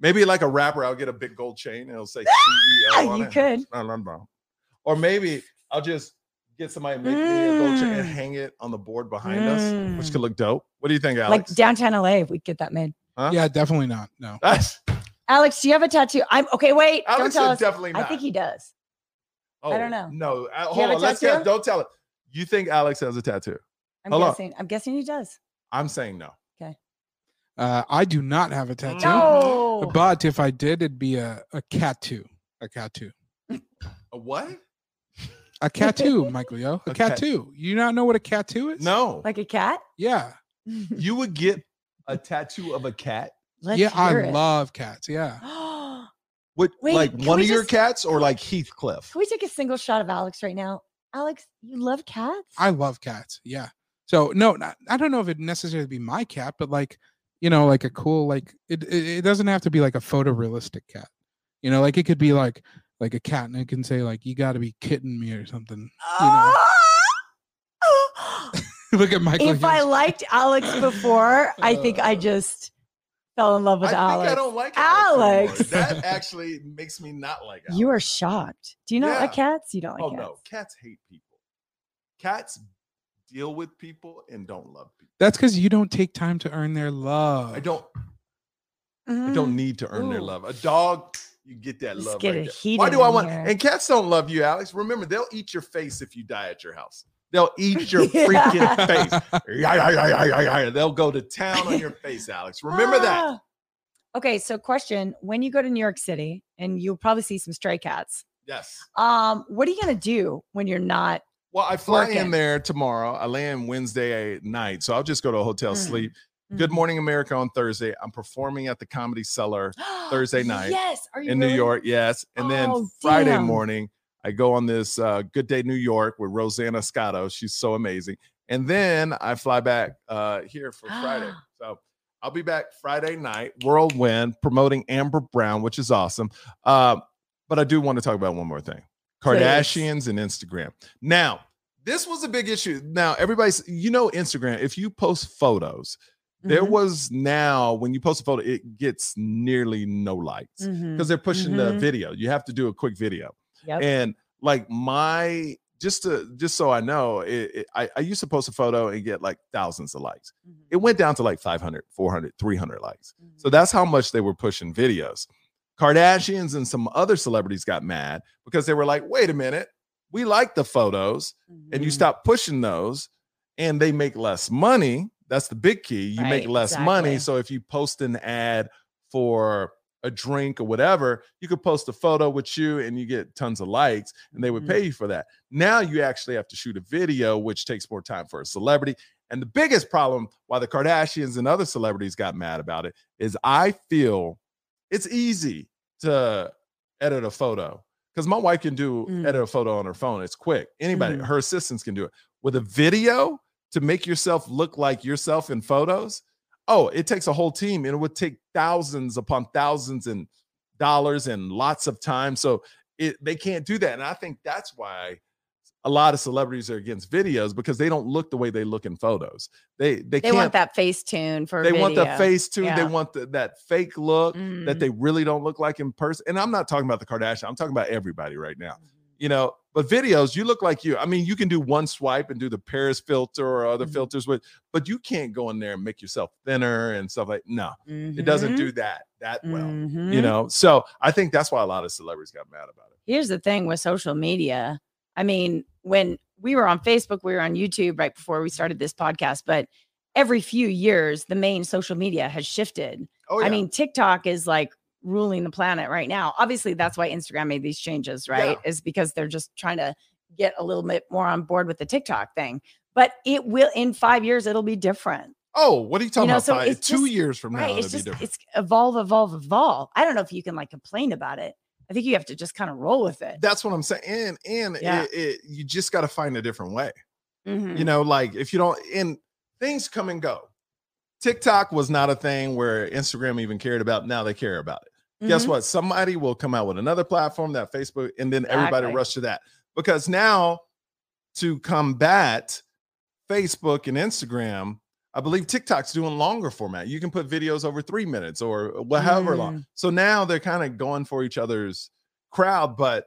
Maybe like a rapper, I'll get a big gold chain and it'll say Yeah, CEO. on you it. could. No, no, no. Or maybe I'll just get somebody to make me a gold chain and Mm. hang it on the board behind us, which Mm. could look dope. What do you think, Alex? Like downtown LA, if we could get that made. Huh? Yeah, definitely not. No. That's, Alex, do you have a tattoo? I'm okay. Wait, Alex don't tell us. definitely not. I think he does. oh, I don't know. No, uh, hold have on. Let's tattoo? guess. Don't tell it. You think Alex has a tattoo? I'm Hold on. guessing. I'm guessing he does. I'm saying no. Uh, I do not have a tattoo. No. But if I did, it'd be a, a cat too. A cat too. A what? A cat too, Michael Yo. A A cat cat- too. You not know what a cat too is? No. Like a cat? Yeah. you would get a tattoo of a cat. Let's yeah, I it. love cats. Yeah. What, Wait, like one we of your cats or like Heathcliff? Can we take a single shot of Alex right now? Alex, you love cats? I love cats. Yeah. So no, not, I don't know if it necessarily be my cat, but like, you know, like a cool, like it, it, it doesn't have to be like a photorealistic cat. You know, like it could be like like a cat and it can say like you got to be kidding me or something. You know. Ah! Look at Michael. if I liked Alex before, I think I just fell in love with I Alex. think I don't like Alex. Alex. That actually makes me not like Alex. You are shocked. Do you not like cats? You don't like oh cats. no, cats hate people. Cats deal with people and don't love people. That's because you don't take time to earn their love. I don't. I Mm. don't need to earn their love. A dog, you get that Let's love. get right there. Why do I want? here. And cats don't love you, Alex. Remember, they'll eat your face if you die at your house. They'll eat your Yeah. freaking face. Yeah, yeah, yeah, yeah, yeah, yeah. They'll go to town on your face, Alex. Remember that. Ah. Okay, so question: When you go to New York City, and you'll probably see some stray cats, Yes. um, what are you gonna do when you're not Well, I fly Working. in there tomorrow. I land Wednesday night, so I'll just go to a hotel, Mm. sleep. Good Mhm. Morning America on Thursday. I'm performing at the Comedy Cellar Thursday night Yes, are you in New? York. Yes, and then Oh, Friday damn. morning I go on this uh, Good Day New York with Rosanna Scotto. She's so amazing. And then I fly back uh, here for Friday. So I'll be back Friday night, Whirlwind, promoting Amber Brown, which is awesome. Uh, but I do want to talk about one more thing Please. Kardashians and Instagram. Now, this was a big issue. Now, everybody's, you know, Instagram, if you post photos, there Mhm, was now when you post a photo, it gets nearly no likes because they're pushing the Mhm. video. You have to do a quick video. Yep. And like my just to just so I know, it, it- I, I used to post a photo and get like thousands of likes. Mhm, It went down to like 500, 400, 300 likes. So mhm. that's how much they were pushing videos. Kardashians and some other celebrities got mad because they were like, wait a minute, we like the photos and you Mhm. stop pushing those and they make less money. That's the big key. You make Right, less money. So if you post an ad for a drink or whatever, you could post a photo with you and you get tons of likes and they would Mhm. pay you for that. Now you actually have to shoot a video, which takes more time for a celebrity. And the biggest problem why the Kardashians and other celebrities got mad about it is I feel it's easy to edit a photo because my wife can do Mm. edit a photo on her phone. It's quick. Anybody, Mhm. her assistants can do it. With a video to make yourself look like yourself in photos, oh, it takes a whole team and it would take thousands upon thousands and dollars and lots of time. So it they can't do that. And I think that's why a lot of celebrities are against videos because they don't look the way they look in photos. They they, They can't want that face tune for. they want the video. face too. They want the, that fake look that Mhm. they really don't look like in person. And I'm not talking about the Kardashian. I'm talking about everybody right now. Mm-hmm. You know, but videos, you look like you. I mean, you can do one swipe and do the Paris filter or other Mhm. filters with, but you can't go in there and make yourself thinner and stuff like. No, it doesn't do that that well. You Mhm. know, so I think that's why a lot of celebrities got mad about it. here's the thing with social media. I mean, when we were on Facebook, we were on YouTube right before we started this podcast, but every few years, the main social media has shifted. Oh, I mean, TikTok is like ruling the planet right now. Obviously, that's why Instagram made these changes, right? Is because they're just trying to get a little bit more on board with the TikTok thing. But it will in five years, it'll be different. oh, what are you talking know, about? so Five- it's two just- years from now, right. it'll It's be just different. it's evolve, evolve, evolve. I don't know if you can like complain about it. I think you have to just kind of roll with it. That's what I'm saying. And and Yeah. it, it, you just got to find a different way. Mhm. you know like if you don't and things come and go tiktok was not a thing where instagram even cared about now they care about it guess Mhm. what somebody will come out with another platform that facebook and then everybody Exactly. rush to that because now to combat facebook and instagram i believe tiktok's doing longer format you can put videos over three minutes or uh, wha- however long mm. so now they're kind of going for each other's crowd but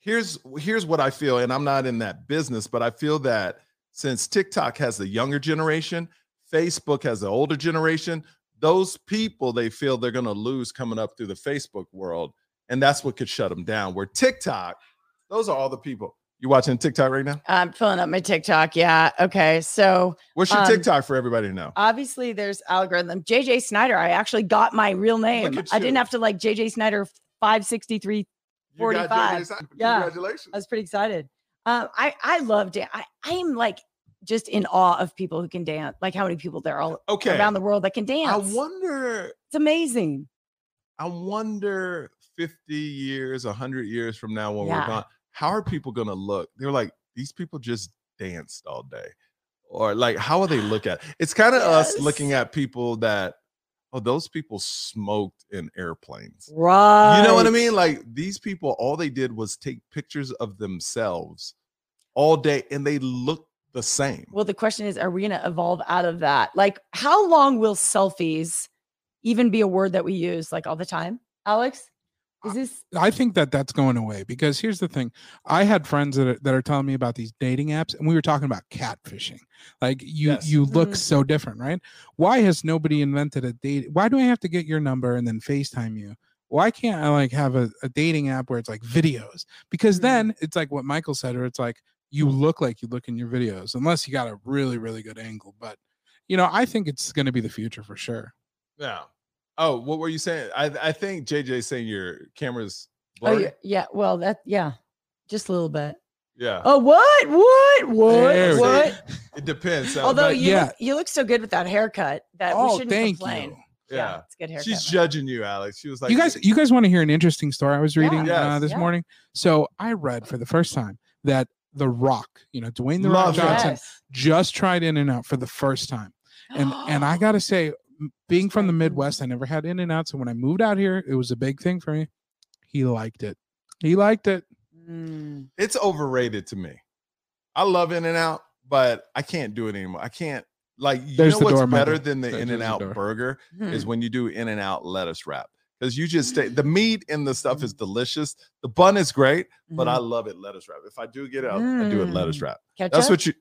here's here's what I feel, and I'm not in that business, but I feel that since TikTok has the younger generation, Facebook has the older generation, those people they feel they're gonna lose coming up through the Facebook world, and that's what could shut them down. Where TikTok, those are all the people. You watching TikTok right now? I'm filling up my TikTok. Yeah. Okay. So What's your Um, TikTok for everybody to know? obviously there's algorithm. JJ Snyder. I actually got my real name. I didn't have to like JJ Snyder 563. 45. Yeah. Congratulations. I was pretty excited. Um, I I love dance. I I am like just in awe of people who can dance. Like how many people there are all Okay. around the world that can dance. I wonder it's amazing. I wonder 50 years, 100 years from now when Yeah. we're gone, how are people going to look? They're like, these people just danced all day. Or like, how will they look at? It's kind of us looking at people that, oh, those people smoked in airplanes. Right. You know what I mean? Like these people, all they did was take pictures of themselves all day and they look the same. Well, the question is, are we going to evolve out of that? Like, how long will selfies even be a word that we use like all the time? Alex, is this? I think that that's going away because here's the thing. I had friends that are, that are telling me about these dating apps, and we were talking about catfishing. Like you Yes. you look Mhm. so different, right? Why has nobody invented a date? Why do I have to get your number and then FaceTime you? Why can't I like have a, a dating app where it's like videos? Because Mhm. then it's like what Michael said, or it's like you look like you look in your videos, unless you got a really really good angle. But you know, I think it's going to be the future for sure. Yeah. Oh, what were you saying? I, I think JJ saying your camera's Oh, blurry. yeah, yeah. Well, that, yeah, just a little bit. Yeah, Oh, what? What? What? There What? it depends. Although but you yeah. look, you look so good with that haircut that we Oh, shouldn't thank complain. you. Yeah, yeah, it's a good haircut. she's judging you, Alex. She was like, you guys, you guys want to hear an interesting story I was Yeah. reading uh, this Yeah. morning? So I read for the first time that The Rock, you know, Dwayne the Rock Love it. Johnson, Yes. just tried In and Out for the first time, and and I gotta say, m- being from the. Midwest, I never had In and Out. So when I moved out here, it was a big thing for me. He liked it. He liked it. Mm. it's overrated to me. I love In and Out, but I can't do it anymore. I can't like you There's know the what's door, better Michael. than the In and Out door. burger is Hmm. when you do In and Out lettuce wrap. Because you just stay the meat and the stuff is delicious. The bun is great, but I love it lettuce wrap. If I do get it, I'll- I do it lettuce Mm. wrap. Ketchup? That's what you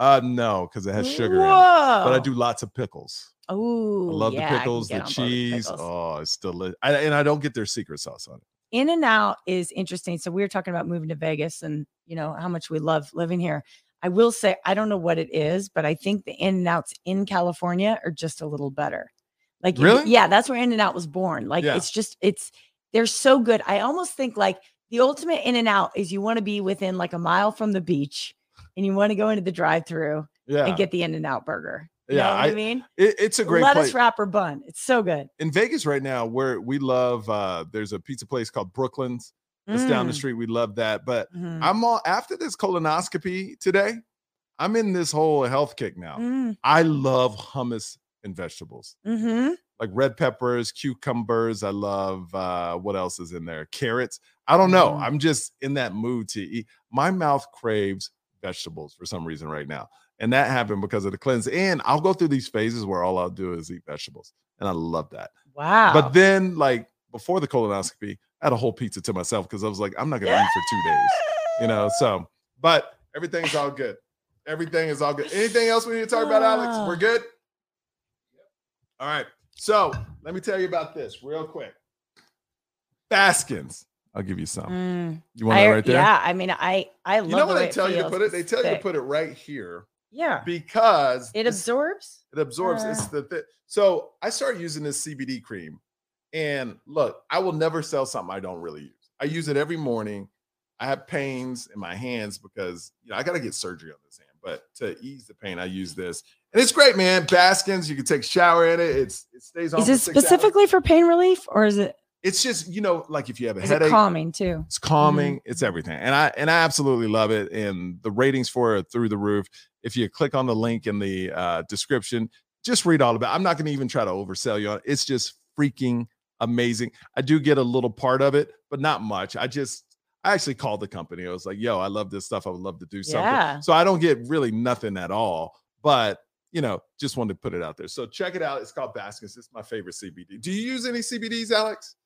uh no, because it has sugar in it. But I do lots of pickles. Oh, I love yeah, the pickles, the cheese. pickles. Oh, it's delicious. And I don't get their secret sauce on it. In and Out is interesting. So we were talking about moving to Vegas and you know how much we love living here. I will say I don't know what it is, but I think the In and Outs in California are just a little better. Like Really? yeah, that's where In and Out was born. Like Yeah. it's just it's they're so good. I almost think like the ultimate In and Out is you want to be within like a mile from the beach and you want to go into the drive-through Yeah. and get the In and Out burger. You Yeah, know what I, I- mean? It- it's a great Lettuce place. wrapper bun. It's so good. in Vegas right now, where we love uh there's a pizza place called Brooklyn's. It's down the Mm, street. We love that. But mhm, I'm all after this colonoscopy today, I'm in this whole health kick now. mm, I love hummus and vegetables. mhm. Like red peppers, cucumbers. I love uh what else is in there? Carrots. I don't know. Mm. I'm just in that mood to eat. My mouth craves vegetables for some reason right now. And that happened because of the cleanse. And I'll go through these phases where all I'll do is eat vegetables. And I love that. Wow. But then, like before the colonoscopy, I had a whole pizza to myself because I was like, I'm not gonna eat for two days, you know. So, but everything's all good. Everything is all good. Anything else we need to talk about, Alex? We're good. All right. So let me tell you about this real quick. Baskins. I'll give you some. Mm. You want I- that right there? Yeah, I mean, I I love. It. You know the what they tell you to put it? They It's tell you to put it right here Yeah, because it absorbs. It absorbs. It's Uh. the thi- so I started using this CBD cream, and look, I will never sell something I don't really use. I use it every morning. I have pains in my hands because you know I got to get surgery on this hand, but to ease the pain, I use this, and it's great, man. Baskins, you can take a shower in it. It's it stays on. Is for it six hours. specifically for pain relief, or is it It's just you know, like if you have a is headache, calming too? it's calming. It's everything, and I and I absolutely love it. And the ratings for it through the roof. If you click on the link in the uh, description, just read all about. it. I'm not going to even try to oversell you on it. It's just freaking amazing. I do get a little part of it, but not much. I just I actually called the company. I was like, "Yo, I love this stuff. I would love to do something." Yeah. So I don't get really nothing at all, but you know, just wanted to put it out there. So check it out. It's called Baskins. It's my favorite CBD. Do you use any CBDs, Alex?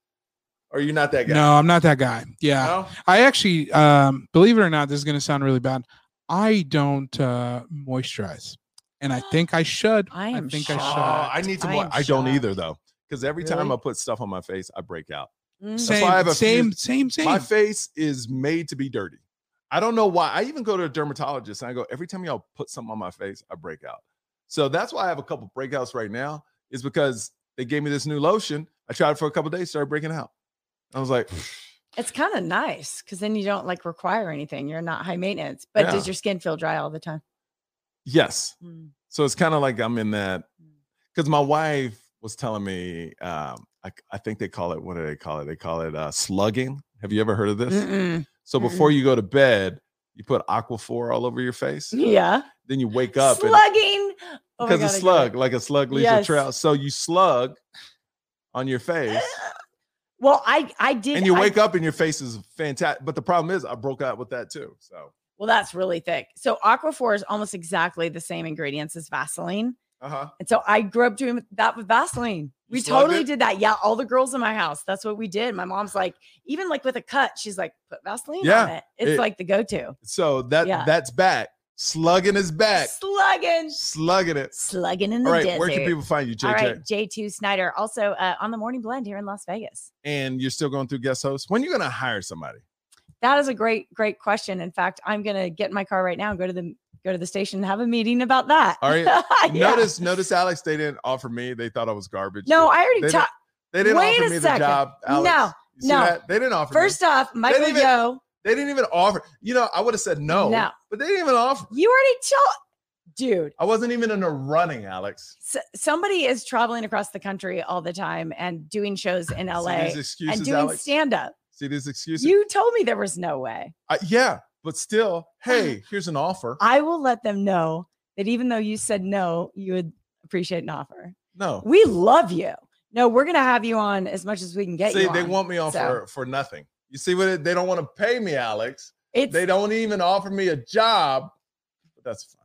Or are you not that guy? No, I'm not that guy. Yeah. No? I actually, um, believe it or not, this is going to sound really bad. I don't uh, moisturize, and I think I should. I am think Oh, I shocked. I need to. I mo- I don't shocked. either though, because every time I put stuff on my face, I break out. Mm. should. why I have Same, few- same, same, My face is made to be dirty. I don't know why. I even go to a dermatologist and I go every time y'all put something on my face, I break out. So that's why I have a couple breakouts right now. Is because they gave me this new lotion. I tried it for a couple days, started breaking out. I was like, It's kind of nice because then you don't like require anything. You're not high maintenance. But Yeah. does your skin feel dry all the time? yes. Mm. So it's kind of like I'm in that Mm. because my wife was telling me, um, I, I think they call it, what do they call it? They call it uh, slugging. Have you ever heard of this? Mm-mm. So before you go to bed, you put Aquaphor all over your face. Yeah. Then you wake up Slugging. Oh because God, a slug, like a slug leaves Yes. a trail. So you slug on your face, Well, I I did. and you I- wake up and your face is fantastic. But the problem is, I broke out with that too. So Well, that's really thick. So Aquaphor is almost exactly the same ingredients as Vaseline. uh huh. And so I grew up doing that with Vaseline. We totally it? did that. Yeah, all the girls in my house. That's what we did. My mom's like, even like with a cut, she's like, put Vaseline Yeah, on it. It's it- like the go-to. So that Yeah. that's back. Slugging is back. Slugging. Slugging it. Slugging in the All right. desert. Where can people find you, JJ? All right, JJ Snyder. Also uh, on the morning blend here in Las Vegas. And you're still going through guest hosts. When are you going to hire somebody? That is a great, great question. In fact, I'm gonna get in my car right now and go to the go to the station and have a meeting about that. All right. Yeah. Notice, notice, Alex. They didn't offer me. They thought I was garbage. No, I already talked. They didn't Wait offer a me the job. Alex. No, no. that? They didn't offer me. First off, Michael Yo They didn't even offer. You know, I would have said no, No. but they didn't even offer. You already told, dude. I wasn't even in the running, Alex. somebody is traveling across the country all the time and doing shows in See LA these excuses, and doing stand up. See these excuses? You told me there was no way. Uh, yeah, but still, hey, here's an offer. I will let them know that even though you said no, you would appreciate an offer. no, We love you. No, we're gonna have you on as much as we can get see, you. See, they want me on so- for for nothing. You see what? It, they don't want to pay me, Alex. It's They don't even offer me a job. But that's fine.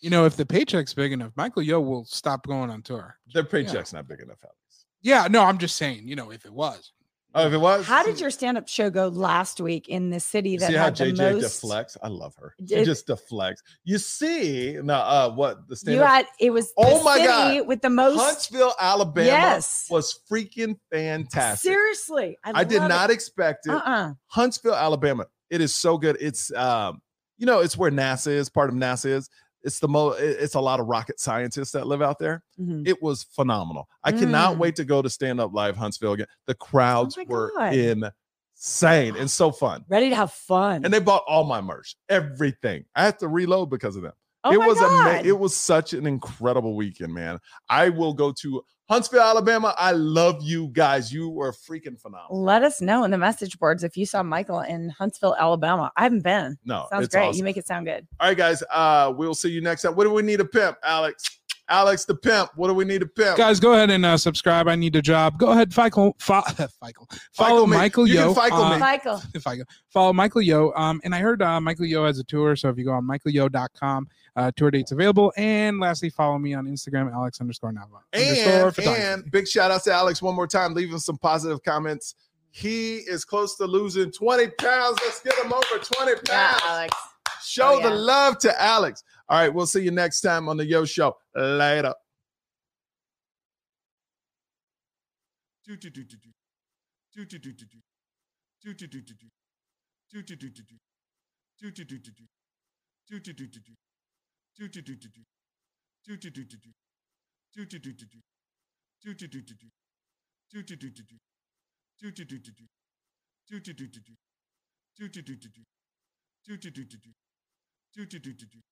You know, if the paycheck's big enough, Michael Yo will stop going on tour. Their paycheck's not big enough, Alex. Yeah, no, I'm just saying, you know, if it was. Oh, if it was, how did your stand-up show go last week in the city that see how had the JJ most? deflects? I love her. She It- just deflects. You see now, uh, what the stand-up. You had it was the Oh my God. with the most. Huntsville, Alabama, Yes. was freaking fantastic. Seriously, I, I did not expect it. It. Uh-uh. Huntsville, Alabama. It is so good. It's um, you know, it's where NASA is. Part of NASA is. It's the mo. It's a lot of rocket scientists that live out there. Mhm. It was phenomenal. I cannot Mm. wait to go to stand up live Huntsville again. The crowds my were God. insane and so fun. Ready to have fun. And they bought all my merch, everything. I had to reload because of them. Oh it was a. It was such an incredible weekend, man. I will go to Huntsville, Alabama. I love you guys. You were freaking phenomenal. Let us know in the message boards if you saw Michael in Huntsville, Alabama. I haven't been. No, Sounds great. awesome. You make it sound good. All right, guys. Uh, we'll see you next time. What do we need a pimp, Alex? Alex the pimp. What do we need a pimp? Guys, go ahead and uh, subscribe. I need a job. Go ahead, Fico, fo- Fico. follow me. Michael You can Yo. Fico me. uh, Michael. Fico. Follow Michael Yo. Um, and I heard uh, Michael Yo has a tour, so if you go on michaelyo.com, uh, tour dates available. And lastly, follow me on Instagram, Alex underscore Nava. underscore And, photography. and big shout out to Alex one more time, leaving some positive comments. He is close to losing 20 pounds. Let's get him over 20 pounds. Yeah, Alex. Show Oh, the love to Alex. All right, we'll see you next time on the Yo Show. Later. do do do do do do do do do do do do